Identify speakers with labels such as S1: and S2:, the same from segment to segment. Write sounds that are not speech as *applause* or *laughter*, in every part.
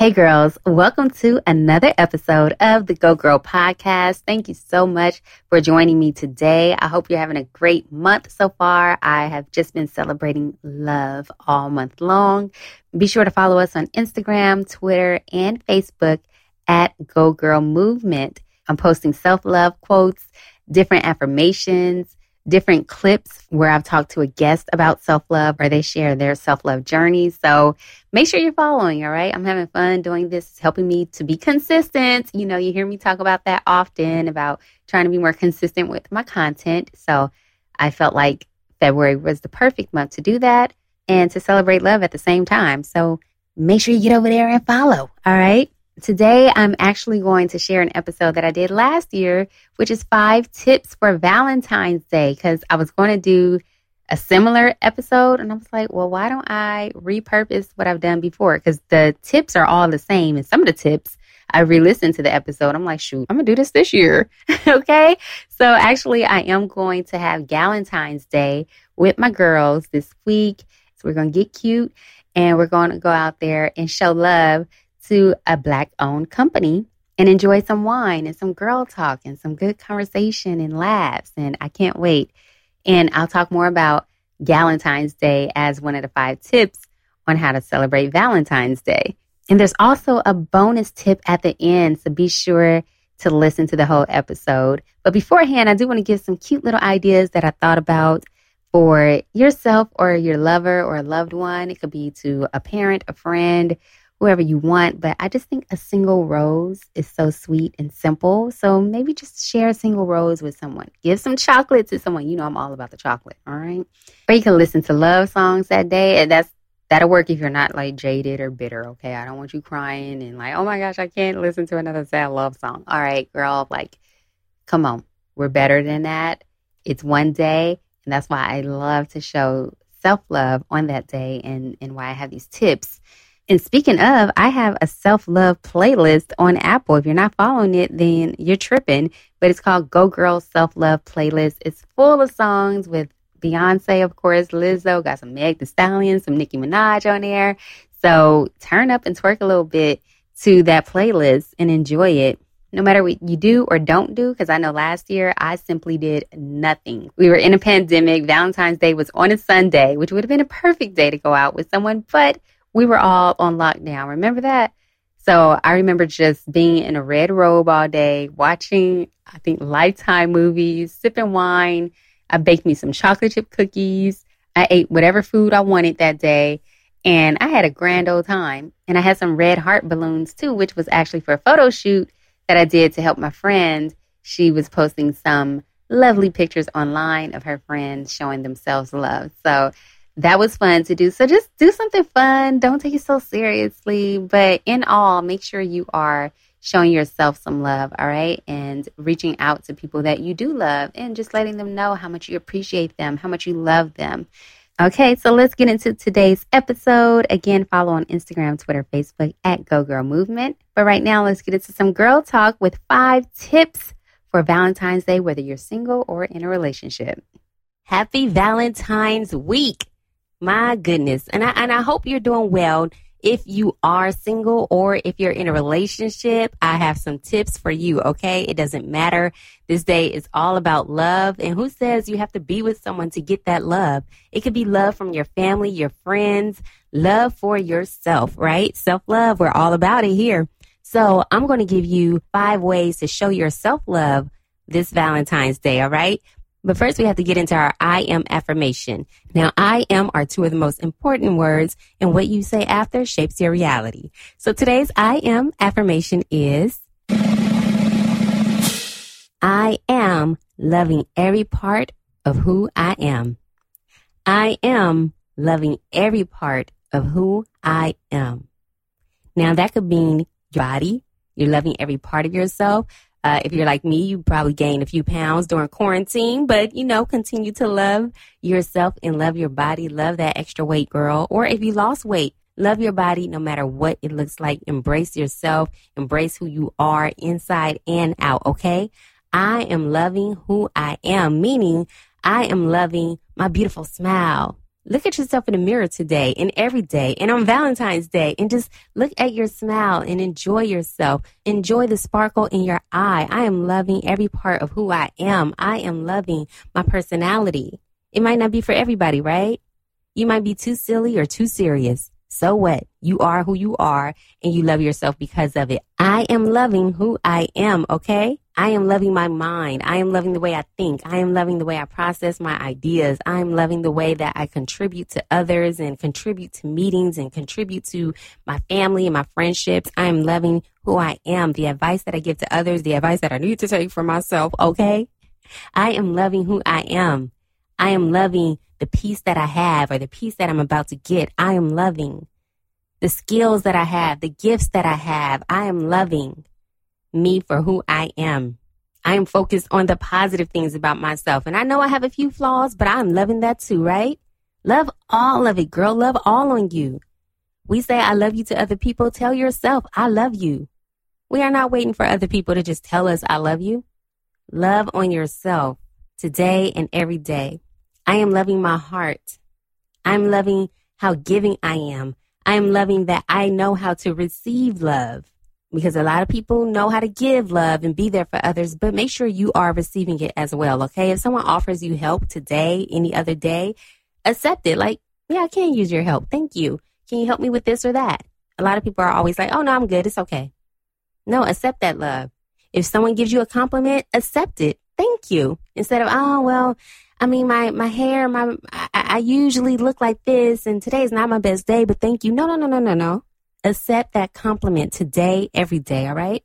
S1: Hey girls, welcome to another episode of the Go Girl podcast. Thank you so much for joining me today. I hope you're having a great month so far. I have just been celebrating love all month long. Be sure to follow us on Instagram, Twitter, and Facebook at Go Girl Movement. I'm posting self love quotes, different affirmations, different clips where I've talked to a guest about self love or they share their self love journeys. So make sure you're following, all right? I'm having fun doing this. It's helping me to be consistent. You know, you hear me talk about that often about trying to be more consistent with my content. So I felt like February was the perfect month to do that and to celebrate love at the same time. So make sure you get over there and follow, all right? Today, I'm actually going to share an episode that I did last year, which is five tips for Valentine's Day, because I was going to do a similar episode. And I was like, well, why don't I repurpose what I've done before? Because the tips are all the same. And some of the tips, I re listened to the episode. I'm like, shoot, I'm going to do this this year. *laughs* okay. So actually, I am going to have Valentine's Day with my girls this week. So we're going to get cute and we're going to go out there and show love to a black owned company and enjoy some wine and some girl talk and some good conversation and laughs. And I can't wait. And I'll talk more about Valentine's Day as one of the five tips on how to celebrate Valentine's Day. And there's also a bonus tip at the end. So be sure to listen to the whole episode. But beforehand, I do want to give some cute little ideas that I thought about for yourself or your lover or a loved one. It could be to a parent, a friend, whoever you want. But I just think a single rose is so sweet and simple. So maybe just share a single rose with someone. Give some chocolate to someone. You know, I'm all about the chocolate. All right. Or you can listen to love songs that day. And that's that'll work if you're not like jaded or bitter. Okay. I don't want you crying and like, oh my gosh, I can't listen to another sad love song. All right, girl. Like, come on. We're better than that. It's one day. And that's why I love to show self love on that day and, and why I have these tips and speaking of, I have a self love playlist on Apple. If you're not following it, then you're tripping. But it's called Go Girl Self Love Playlist. It's full of songs with Beyonce, of course, Lizzo, got some Meg Thee Stallion, some Nicki Minaj on there. So turn up and twerk a little bit to that playlist and enjoy it. No matter what you do or don't do, because I know last year I simply did nothing. We were in a pandemic. Valentine's Day was on a Sunday, which would have been a perfect day to go out with someone, but we were all on lockdown. Remember that? So I remember just being in a red robe all day, watching, I think, Lifetime movies, sipping wine. I baked me some chocolate chip cookies. I ate whatever food I wanted that day. And I had a grand old time. And I had some red heart balloons too, which was actually for a photo shoot that I did to help my friend. She was posting some lovely pictures online of her friends showing themselves love. So that was fun to do. So just do something fun. Don't take it so seriously. But in all, make sure you are showing yourself some love, all right? And reaching out to people that you do love and just letting them know how much you appreciate them, how much you love them. Okay, so let's get into today's episode. Again, follow on Instagram, Twitter, Facebook at Go Girl Movement. But right now, let's get into some girl talk with five tips for Valentine's Day, whether you're single or in a relationship. Happy Valentine's Week! My goodness. And I, and I hope you're doing well. If you are single or if you're in a relationship, I have some tips for you. Okay. It doesn't matter. This day is all about love. And who says you have to be with someone to get that love? It could be love from your family, your friends, love for yourself, right? Self love. We're all about it here. So I'm going to give you five ways to show your self love this Valentine's Day. All right. But first, we have to get into our I am affirmation. Now, I am are two of the most important words, and what you say after shapes your reality. So today's I am affirmation is I am loving every part of who I am. I am loving every part of who I am. Now, that could mean your body, you're loving every part of yourself. Uh, if you're like me, you probably gained a few pounds during quarantine, but you know, continue to love yourself and love your body. Love that extra weight, girl. Or if you lost weight, love your body no matter what it looks like. Embrace yourself, embrace who you are inside and out, okay? I am loving who I am, meaning I am loving my beautiful smile, look at yourself in the mirror today and every day and on Valentine's Day and just look at your smile and enjoy yourself. Enjoy the sparkle in your eye. I am loving every part of who I am. I am loving my personality. It might not be for everybody, right? You might be too silly or too serious. So what? You are who you are and you love yourself because of it. I am loving who I am, okay? I am loving my mind. I am loving the way I think. I am loving the way I process my ideas. I am loving the way that I contribute to others and contribute to meetings and contribute to my family and my friendships. I am loving who I am, the advice that I give to others, the advice that I need to take for myself, okay? I am loving who I am. I am loving the peace that I have or the peace that I'm about to get. I am loving the skills that I have, the gifts that I have. I am loving me for who I am. I am focused on the positive things about myself. And I know I have a few flaws, but I'm loving that too, right? Love all of it, girl. Love all on you. We say, I love you to other people. Tell yourself, I love you. We are not waiting for other people to just tell us, I love you. Love on yourself today and every day. I am loving my heart. I'm loving how giving I am. I am loving that I know how to receive love because a lot of people know how to give love and be there for others, but make sure you are receiving it as well. Okay. If someone offers you help today, any other day, accept it. Like, yeah, I can use your help. Thank you. Can you help me with this or that? A lot of people are always like, oh, no, I'm good. It's okay. No, accept that love. If someone gives you a compliment, accept it. Thank you. Instead of, oh, well, I mean, my, my hair, my, I, I usually look like this and today is not my best day, but thank you. No, no, no, no, no, no. Accept that compliment today, every day. All right.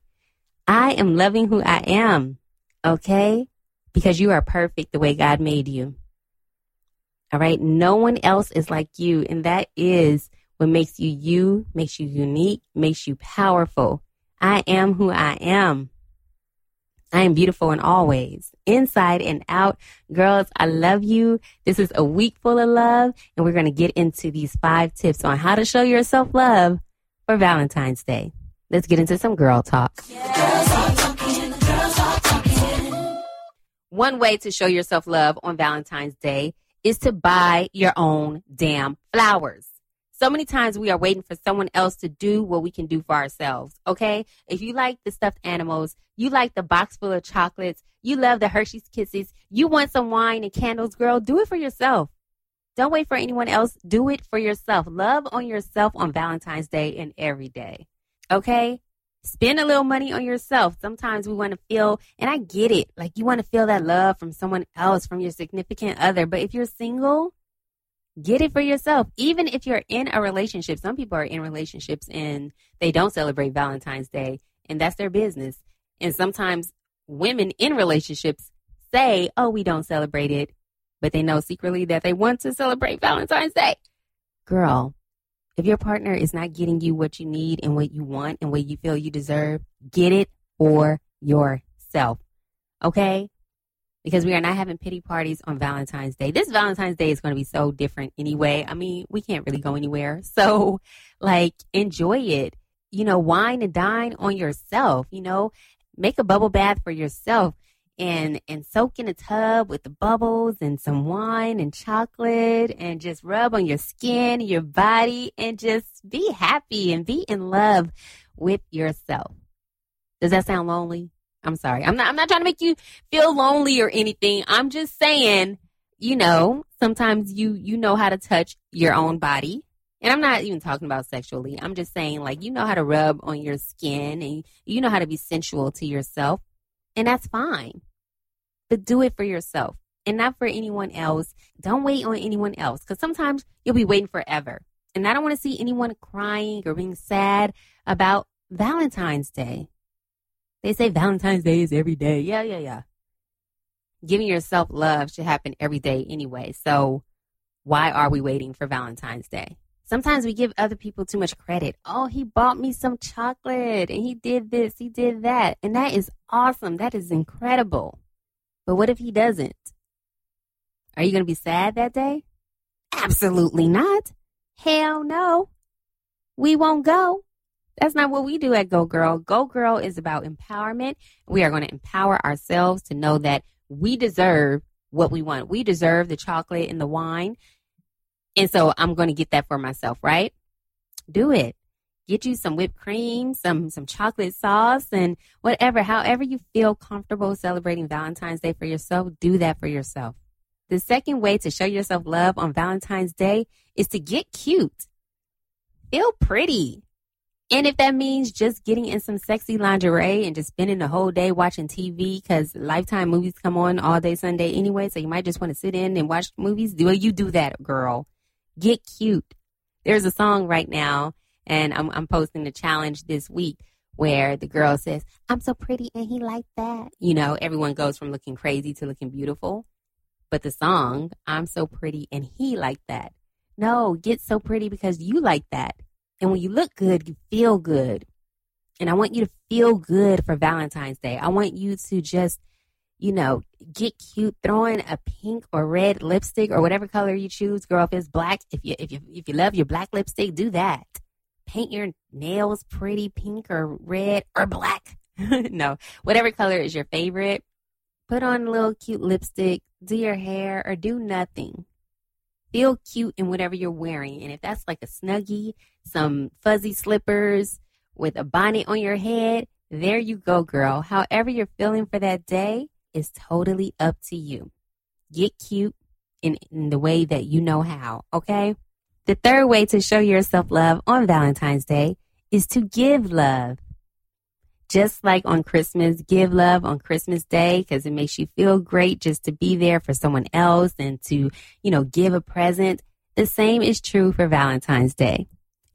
S1: I am loving who I am. Okay. Because you are perfect the way God made you. All right. No one else is like you. And that is what makes you you, makes you unique, makes you powerful. I am who I am. I am beautiful in all ways, inside and out. Girls, I love you. This is a week full of love, and we're going to get into these five tips on how to show yourself love for Valentine's Day. Let's get into some girl talk. One way to show yourself love on Valentine's Day is to buy your own damn flowers. So many times we are waiting for someone else to do what we can do for ourselves. Okay. If you like the stuffed animals, you like the box full of chocolates, you love the Hershey's kisses, you want some wine and candles, girl, do it for yourself. Don't wait for anyone else. Do it for yourself. Love on yourself on Valentine's Day and every day. Okay. Spend a little money on yourself. Sometimes we want to feel, and I get it, like you want to feel that love from someone else, from your significant other. But if you're single, Get it for yourself. Even if you're in a relationship, some people are in relationships and they don't celebrate Valentine's Day, and that's their business. And sometimes women in relationships say, oh, we don't celebrate it, but they know secretly that they want to celebrate Valentine's Day. Girl, if your partner is not getting you what you need and what you want and what you feel you deserve, get it for yourself. Okay? Because we are not having pity parties on Valentine's Day. This Valentine's Day is going to be so different anyway. I mean, we can't really go anywhere. *laughs* So, like, enjoy it. You know, wine and dine on yourself. You know, make a bubble bath for yourself and and soak in a tub with the bubbles and some wine and chocolate and just rub on your skin, your body, and just be happy and be in love with yourself. Does that sound lonely? I'm sorry. I'm not I'm not trying to make you feel lonely or anything. I'm just saying, you know, sometimes you you know how to touch your own body. And I'm not even talking about sexually. I'm just saying like you know how to rub on your skin and you know how to be sensual to yourself. And that's fine. But do it for yourself and not for anyone else. Don't wait on anyone else cuz sometimes you'll be waiting forever. And I don't want to see anyone crying or being sad about Valentine's Day. They say Valentine's Day is every day. Yeah, yeah, yeah. Giving yourself love should happen every day anyway. So why are we waiting for Valentine's Day? Sometimes we give other people too much credit. Oh, he bought me some chocolate and he did this, he did that. And that is awesome. That is incredible. But what if he doesn't? Are you going to be sad that day? Absolutely not. Hell no. We won't go. That's not what we do at Go Girl. Go Girl is about empowerment. We are going to empower ourselves to know that we deserve what we want. We deserve the chocolate and the wine. And so I'm going to get that for myself, right? Do it. Get you some whipped cream, some some chocolate sauce and whatever, however you feel comfortable celebrating Valentine's Day for yourself, do that for yourself. The second way to show yourself love on Valentine's Day is to get cute. Feel pretty. And if that means just getting in some sexy lingerie and just spending the whole day watching TV because Lifetime movies come on all day Sunday anyway, so you might just want to sit in and watch movies, do you do that, girl? Get cute. There's a song right now, and I'm, I'm posting the challenge this week where the girl says, I'm so pretty and he like that. You know, everyone goes from looking crazy to looking beautiful. But the song, I'm so pretty and he like that. No, get so pretty because you like that. And when you look good, you feel good. And I want you to feel good for Valentine's Day. I want you to just, you know, get cute, throwing a pink or red lipstick or whatever color you choose. Girl, if it's black, if you if you if you love your black lipstick, do that. Paint your nails pretty pink or red or black. *laughs* no, whatever color is your favorite. Put on a little cute lipstick, do your hair, or do nothing feel cute in whatever you're wearing. And if that's like a snuggie, some fuzzy slippers with a bonnet on your head, there you go, girl. However you're feeling for that day is totally up to you. Get cute in, in the way that you know how, okay? The third way to show yourself love on Valentine's Day is to give love just like on Christmas, give love on Christmas Day because it makes you feel great just to be there for someone else and to, you know, give a present. The same is true for Valentine's Day.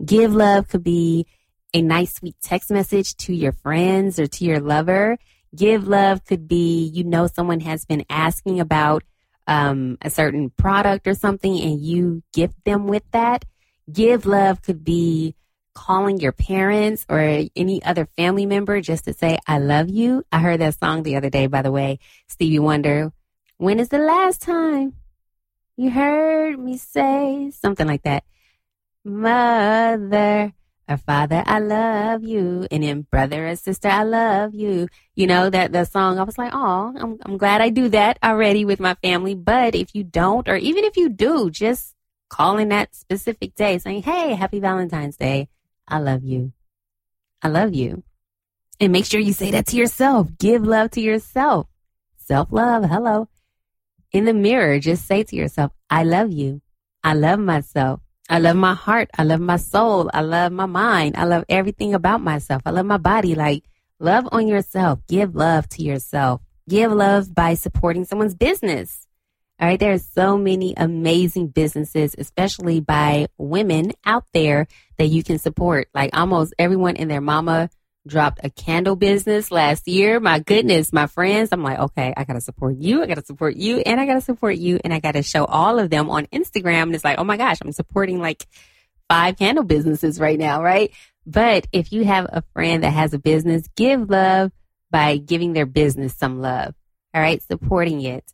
S1: Give love could be a nice, sweet text message to your friends or to your lover. Give love could be, you know, someone has been asking about um, a certain product or something and you gift them with that. Give love could be, calling your parents or any other family member just to say, I love you. I heard that song the other day, by the way, Stevie Wonder. When is the last time you heard me say something like that? Mother or father, I love you. And then brother or sister, I love you. You know, that the song, I was like, oh, I'm, I'm glad I do that already with my family. But if you don't, or even if you do, just calling that specific day saying, hey, happy Valentine's Day. I love you. I love you. And make sure you say that to yourself. Give love to yourself. Self love. Hello. In the mirror, just say to yourself, I love you. I love myself. I love my heart. I love my soul. I love my mind. I love everything about myself. I love my body. Like, love on yourself. Give love to yourself. Give love by supporting someone's business. All right. There are so many amazing businesses, especially by women out there that you can support. Like almost everyone and their mama dropped a candle business last year. My goodness, my friends. I'm like, okay, I got to support you. I got to support you and I got to support you. And I got to show all of them on Instagram. And it's like, oh my gosh, I'm supporting like five candle businesses right now. Right. But if you have a friend that has a business, give love by giving their business some love. All right. Supporting it.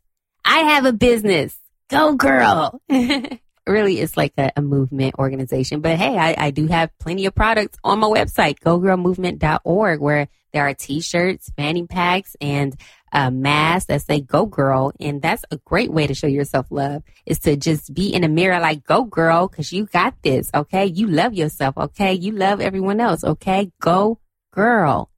S1: I have a business. Go girl. *laughs* really, it's like a, a, movement organization. But hey, I, I do have plenty of products on my website, gogirlmovement.org, where there are t-shirts, fanny packs, and uh, masks that say go girl. And that's a great way to show yourself love is to just be in the mirror like go girl. Cause you got this. Okay. You love yourself. Okay. You love everyone else. Okay. Go girl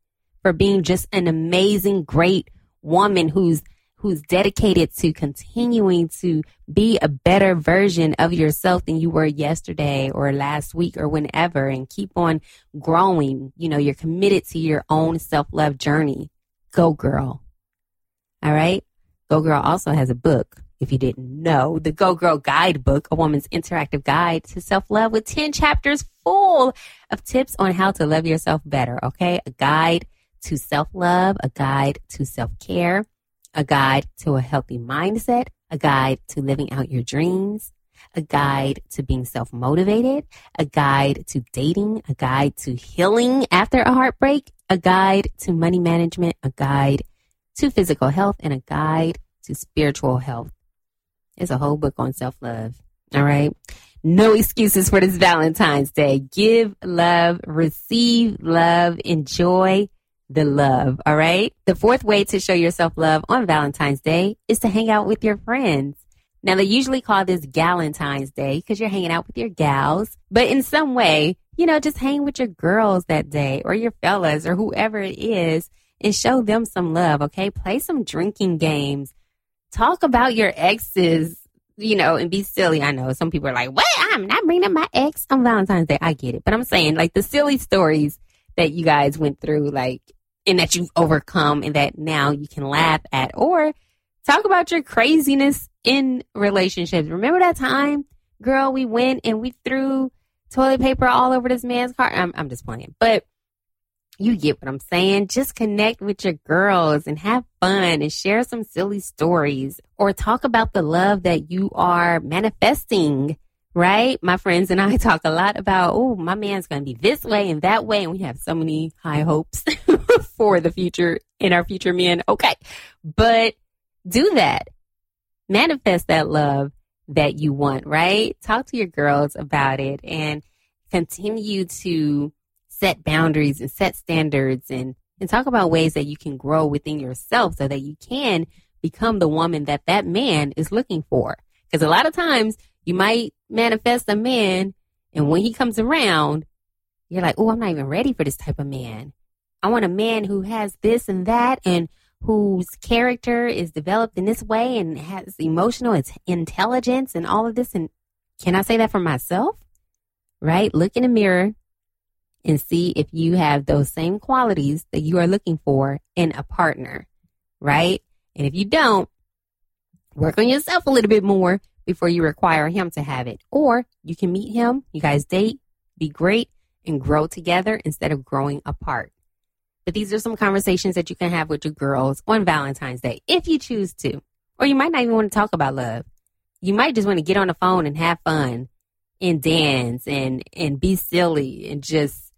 S1: for being just an amazing, great woman who's who's dedicated to continuing to be a better version of yourself than you were yesterday or last week or whenever and keep on growing. You know, you're committed to your own self love journey. Go girl. All right. Go Girl also has a book, if you didn't know, the Go Girl Guidebook, a woman's interactive guide to self love with 10 chapters full of tips on how to love yourself better. Okay. A guide to self love, a guide to self care a guide to a healthy mindset, a guide to living out your dreams, a guide to being self motivated, a guide to dating, a guide to healing after a heartbreak, a guide to money management, a guide to physical health, and a guide to spiritual health. It's a whole book on self love. All right. No excuses for this Valentine's Day. Give love, receive love, enjoy the love. All right. The fourth way to show yourself love on Valentine's Day is to hang out with your friends. Now, they usually call this Galentine's Day because you're hanging out with your gals, but in some way, you know, just hang with your girls that day or your fellas or whoever it is and show them some love, okay? Play some drinking games. Talk about your exes, you know, and be silly. I know some people are like, what? I'm not bringing up my ex on Valentine's Day. I get it. But I'm saying, like, the silly stories that you guys went through, like, and that you've overcome and that now you can laugh at or talk about your craziness in relationships. Remember that time, girl, we went and we threw toilet paper all over this man's car? I'm, I'm just playing. But you get what I'm saying. Just connect with your girls and have fun and share some silly stories or talk about the love that you are manifesting, right? My friends and I *laughs* talk a lot about, oh, my man's going to be this way and that way. And we have so many high hopes *laughs* for the future in our future men. Okay. But do that. Manifest that love that you want, right? Talk to your girls about it and continue to set boundaries and set standards and, and talk about ways that you can grow within yourself so that you can become the woman that that man is looking for. Because a lot of times you might manifest a man and when he comes around, you're like, oh, I'm not even ready for this type of man. I want a man who has this and that and whose character is developed in this way and has emotional intelligence and all of this. And can I say that for myself? Right? Look in the mirror and see if you have those same qualities that you are looking for in a partner, right? And if you don't, work on yourself a little bit more before you require him to have it. Or you can meet him, you guys date, be great, and grow together instead of growing apart. But these are some conversations that you can have with your girls on Valentine's Day if you choose to. Or you might not even want to talk about love. You might just want to get on the phone and have fun and dance and and be silly and just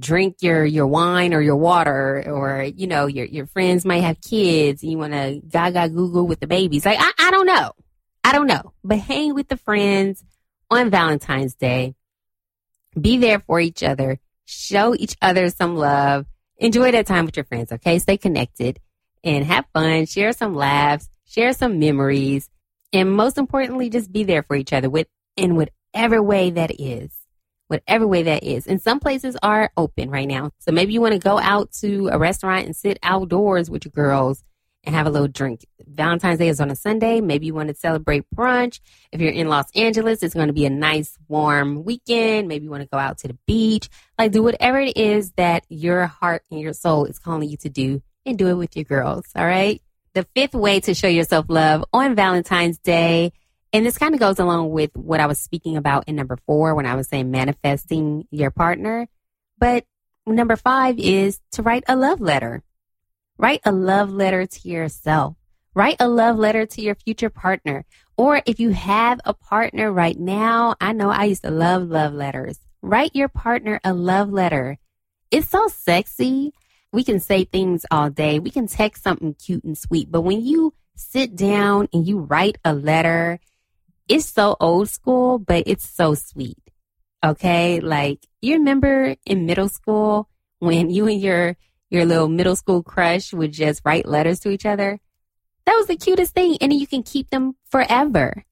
S1: drink your your wine or your water or you know your your friends might have kids and you want to gaga google with the babies like I, I don't know i don't know but hang with the friends on valentine's day. Be there for each other. Show each other some love. Enjoy that time with your friends okay? Stay connected and have fun. Share some laughs. Share some memories. And most importantly just be there for each other with in whatever way that is. Whatever way that is. And some places are open right now. So maybe you want to go out to a restaurant and sit outdoors with your girls and have a little drink. Valentine's Day is on a Sunday. Maybe you want to celebrate brunch. If you're in Los Angeles, it's going to be a nice warm weekend. Maybe you want to go out to the beach. Like do whatever it is that your heart and your soul is calling you to do and do it with your girls. All right. The fifth way to show yourself love on Valentine's Day and this kind of goes along with what I was speaking about in number four when I was saying manifesting your partner. But number five is to write a love letter. Write a love letter to yourself. Write a love letter to your future partner. Or if you have a partner right now, I know I used to love love letters. Write your partner a love letter. It's so sexy. We can say things all day. We can text something cute and sweet. But when you sit down and you write a letter it's so old school, but it's so sweet. Okay. Like you remember in middle school when you and your, your uh-huh. little middle school crush would just write letters to each other? That was the cutest thing. And you can keep them forever.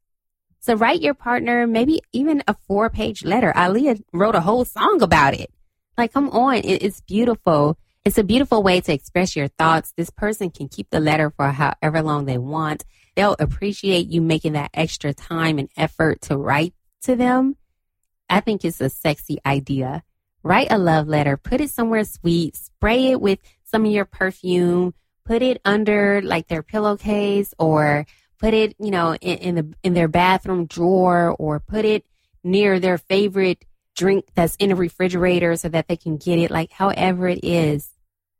S1: So write your partner maybe even a four page letter. Aaliyah wrote a whole song about it. Like, come on. It, it's beautiful. It's a beautiful way to express your thoughts. This person can keep the letter for however long they want they'll appreciate you making that extra time and effort to write to them. I think it's a sexy idea. Write a love letter, put it somewhere sweet, spray it with some of your perfume, put it under like their pillowcase or put it, you know, in, in the in their bathroom drawer or put it near their favorite drink that's in a refrigerator so that they can get it like however it is.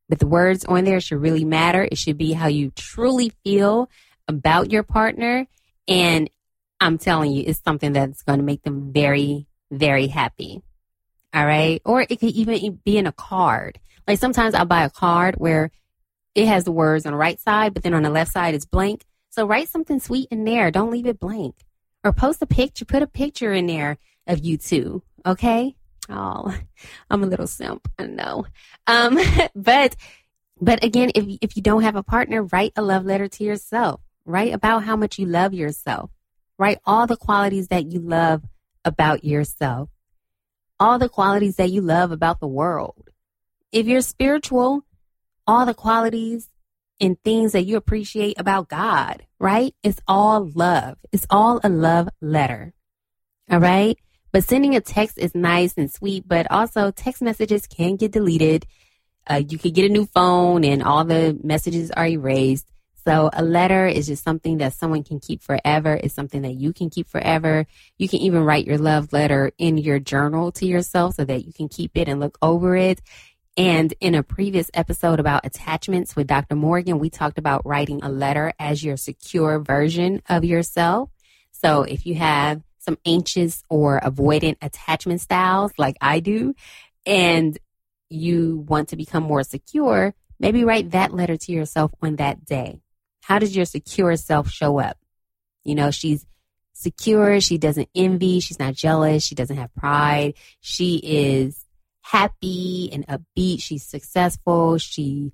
S1: But the words on there should really matter. It should be how you truly feel about your partner. And I'm telling you, it's something that's going to make them very, very happy. All right. Or it could even be in a card. Like sometimes I'll buy a card where it has the words on the right side, but then on the left side it's blank. So write something sweet in there. Don't leave it blank. Or post a picture, put a picture in there of you two. Okay. Oh, *laughs* I'm a little simp. I know. Um, *laughs* but, but again, if, if you don't have a partner, write a love letter to yourself Write about how much you love yourself. Write all the qualities that you love about yourself. All the qualities that you love about the world. If you're spiritual, all the qualities and things that you appreciate about God, right? It's all love. It's all a love letter. All right. But sending a text is nice and sweet, but also text messages can get deleted. Uh, you could get a new phone and all the messages are erased. So a letter is just something that someone can keep forever. It's something that you can keep forever. You can even write your love letter in your journal to yourself so that you can keep it and look over it. And in a previous episode about attachments with Dr. Morgan, we talked about writing a letter as your secure version of yourself. So if you have some anxious or avoidant attachment styles like I do, and you want to become more secure, maybe write that letter to yourself on that day. How does your secure self show up? You know, she's secure. She doesn't envy. She's not jealous. She doesn't have pride. She is happy and upbeat. She's successful. She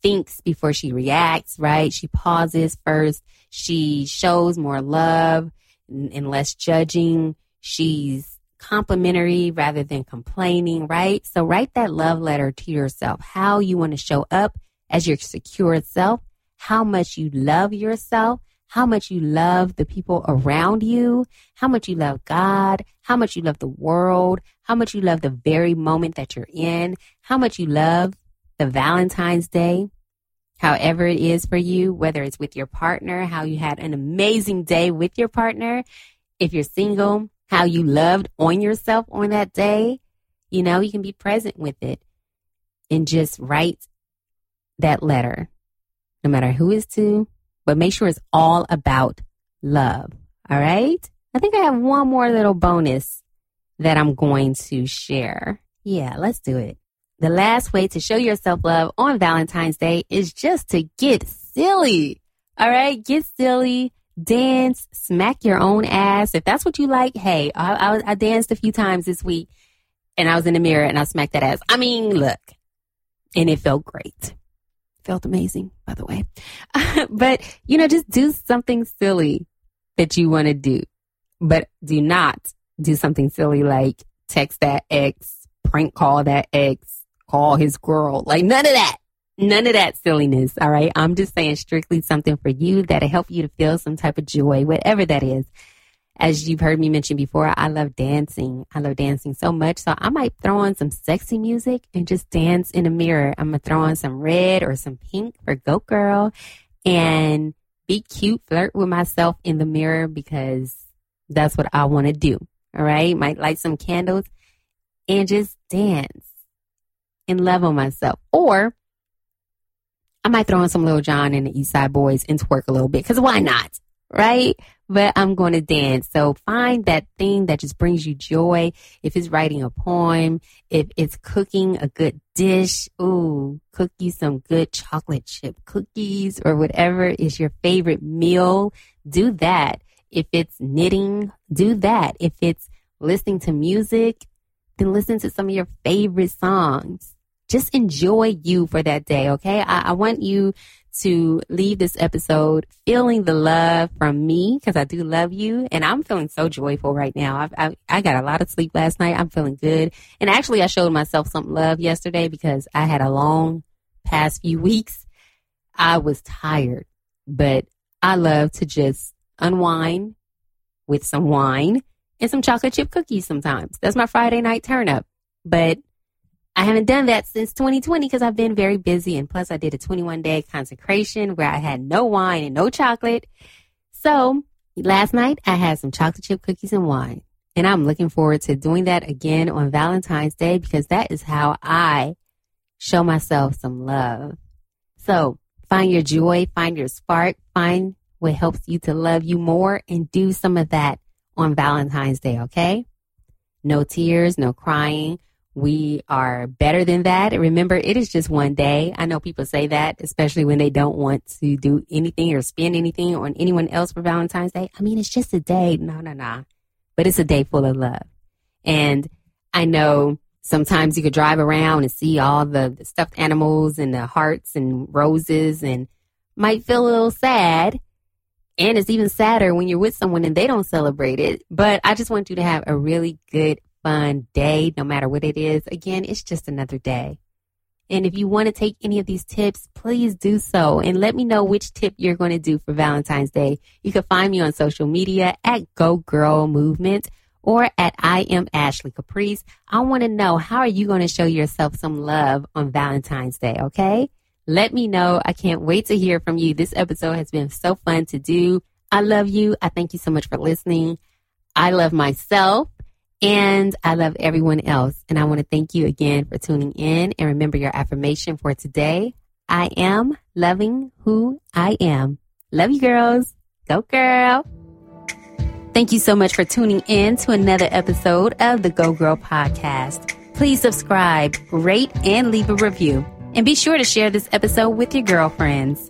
S1: thinks before she reacts, right? She pauses first. She shows more love and less judging. She's complimentary rather than complaining, right? So write that love letter to yourself, how you want to show up as your secure self, how much you love yourself, how much you love the people around you, how much you love God, how much you love the world, how much you love the very moment that you're in, how much you love the Valentine's Day, however it is for you, whether it's with your partner, how you had an amazing day with your partner. If you're single, how you loved on yourself on that day. You know, you can be present with it and just write that letter, no matter who is to, but make sure it's all about love. All right. I think I have one more little bonus that I'm going to share. Yeah, let's do it. The last way to show yourself love on Valentine's Day is just to get silly. All right. Get silly dance, smack your own ass. If that's what you like, hey, I, I, I danced a few times this week and I was in the mirror and I smacked that ass. I mean, look, and it felt great. Felt amazing, by the way. *laughs* but, you know, just do something silly that you want to do, but do not do something silly like text that ex, prank call that ex, call his girl. Like none of that. None of that silliness. All right. I'm just saying strictly something for you that'll help you to feel some type of joy, whatever that is. As you've heard me mention before, I love dancing. I love dancing so much. So I might throw on some sexy music and just dance in the mirror. I'm going to throw on some red or some pink for Go Girl and be cute, flirt with myself in the mirror because that's what I want to do. All right. Might light some candles and just dance and love on myself. Or I might throw in some Lil Jon and the East Side Boyz and twerk a little bit because why not? Right? But I'm going to dance. So find that thing that just brings you joy. If it's writing a poem, if it's cooking a good dish, ooh, cook you some good chocolate chip cookies or whatever is your favorite meal. Do that. If it's knitting, do that. If it's listening to music, then listen to some of your favorite songs just enjoy you for that day, okay? I, I want you to leave this episode feeling the love from me because I do love you and I'm feeling so joyful right now. I've, I, I got a lot of sleep last night. I'm feeling good. And actually, I showed myself some love yesterday because I had a long past few *laughs* weeks. I was tired, but I love to just unwind with some wine and some chocolate chip cookies sometimes. That's my Friday night turn up. But I haven't done that since 2020 because I've been very busy. And plus, I did a 21 day consecration where I had no wine and no chocolate. So last night, I had some chocolate chip cookies and wine. And I'm looking forward to doing that again on Valentine's Day because that is how I show myself some love. So find your joy, find your spark, find what helps you to love you more, and do some of that on Valentine's Day, okay? No tears, no crying we are better than that. Remember, it is just one day. I know people say that, especially when they don't want to do anything or spend anything on anyone else for Valentine's Day. I mean, it's just a day. No, no, no. But it's a day full of love. And I know sometimes you could drive around and see all the, stuffed animals and the hearts and roses and might feel a little sad. And it's even sadder when you're with someone and they don't celebrate it. But I just want you to have a really good, fun day, no matter what it is. Again, it's just another day. And if you want to take any of these tips, please do so and let me know which tip you're going to do for Valentine's Day. You can find me on social media at Go Girl Movement or at I am Ashley Caprice. I want to know how are you going to show yourself some love on Valentine's Day, okay? Let me know. I can't wait to hear from you. This episode has been so fun to do. I love you. I thank you so much for listening. I love myself and I love everyone else. And I want to thank you again for tuning in. And remember your affirmation for today I am loving who I am. Love you, girls. Go, girl. Thank you so much for tuning in to another episode of the Go Girl podcast. Please subscribe, rate, and leave a review. And be sure to share this episode with your girlfriends.